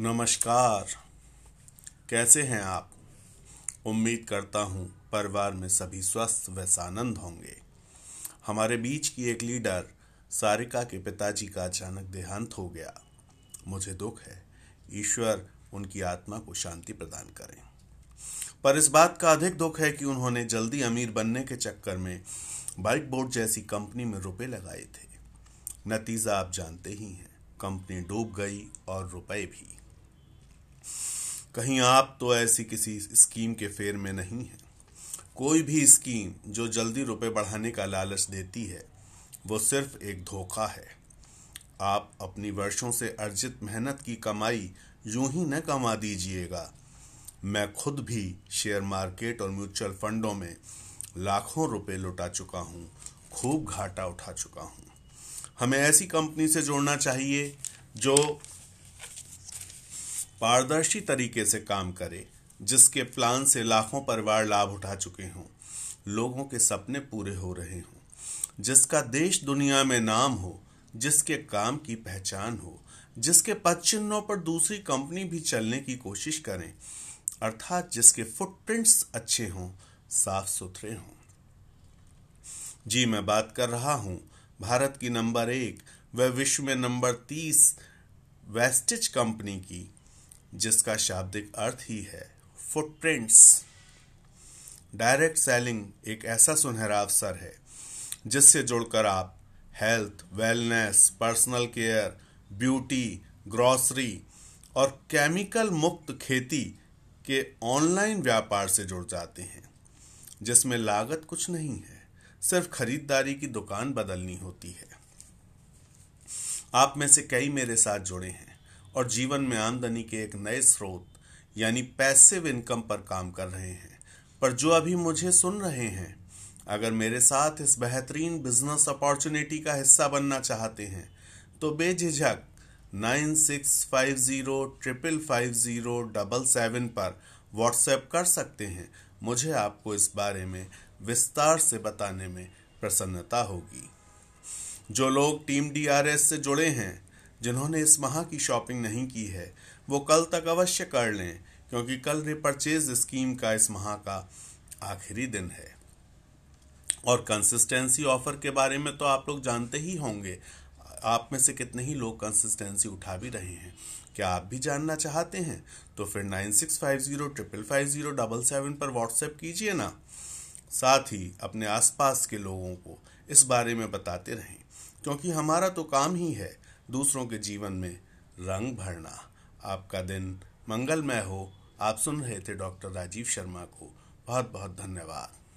नमस्कार। कैसे हैं आप? उम्मीद करता हूँ परिवार में सभी स्वस्थ व सानंद होंगे। हमारे बीच की एक लीडर सारिका के पिताजी का अचानक देहांत हो गया। मुझे दुख है। ईश्वर उनकी आत्मा को शांति प्रदान करें। पर इस बात का अधिक दुख है कि उन्होंने जल्दी अमीर बनने के चक्कर में बाइक बोर्ड जैसी कंपनी में रुपए लगाए थे। नतीजा आप जानते ही हैं। कंपनी डूब गई और रुपए भी। कहीं आप तो ऐसी किसी स्कीम के फेर में नहीं हैं। कोई भी स्कीम जो जल्दी रुपए बढ़ाने का लालच देती है, वो सिर्फ़ एक धोखा है। आप अपनी वर्षों से अर्जित मेहनत की कमाई यूँ ही न कमा दीजिएगा। मैं खुद भी शेयर मार्केट और म्यूचुअल फंडों में लाखों रुपए लुटा चुका हूँ, खूब घाटा उठा चुका हूँ। हमें ऐसी कंपनी से जोड़ना चाहिए जो पारदर्शी तरीके से काम करे, जिसके प्लान से लाखों परिवार लाभ उठा चुके हों, लोगों के सपने पूरे हो रहे हों, जिसका देश दुनिया में नाम हो, जिसके काम की पहचान हो, जिसके पद चिन्हों पर दूसरी कंपनी भी चलने की कोशिश करें, अर्थात जिसके फुटप्रिंट्स अच्छे हों साफ़ सुथरे हों। जी, मैं बात कर रहा हूँ, भारत की नंबर एक, व विश्व में नंबर तीस, वेस्टिज कंपनी की जिसका शाब्दिक अर्थ ही है फुटप्रिंट्स डायरेक्ट सेलिंग एक ऐसा सुनहरा अवसर है, जिससे जुड़कर आप health wellness personal care beauty grocery और केमिकल मुक्त खेती के ऑनलाइन व्यापार से जुड़ जाते हैं, जिसमें लागत कुछ नहीं है, सिर्फ़ खरीदारी की दुकान बदलनी होती है। आप में से कई मेरे साथ जुड़े हैं। और जीवन में आमदनी के एक नए स्रोत, यानी पैसिव इनकम पर काम कर रहे हैं। पर जो अभी मुझे सुन रहे हैं, अगर मेरे साथ इस बेहतरीन बिज़नेस अपॉर्चुनिटी का हिस्सा बनना चाहते हैं तो बेझिझक nine six five zero triple five zero double seven पर व्हाट्सएप कर सकते हैं। मुझे आपको इस बारे में विस्तार से बताने में प्रसन्नता होगी। जो लोग टीम डीआरएस से जुड़े हैं जिन्होंने इस माह की शॉपिंग नहीं की है, वो कल तक अवश्य कर लें, क्योंकि कल रिपर्चेज स्कीम का इस माह का आखिरी दिन है। और कंसिस्टेंसी ऑफ़र के बारे में तो आप लोग जानते ही होंगे। आप में से कितने ही लोग कंसिस्टेंसी उठा भी रहे हैं। क्या आप भी जानना चाहते हैं? तो फिर nine six five zero triple five zero double seven पर व्हाट्सएप कीजिए ना। साथ ही अपने आसपास के लोगों को इस बारे में बताते रहें, क्योंकि हमारा तो काम ही है दूसरों के जीवन में रंग भरना। आपका दिन मंगलमय हो। आप सुन रहे थे डॉक्टर राजीव शर्मा को। बहुत बहुत धन्यवाद।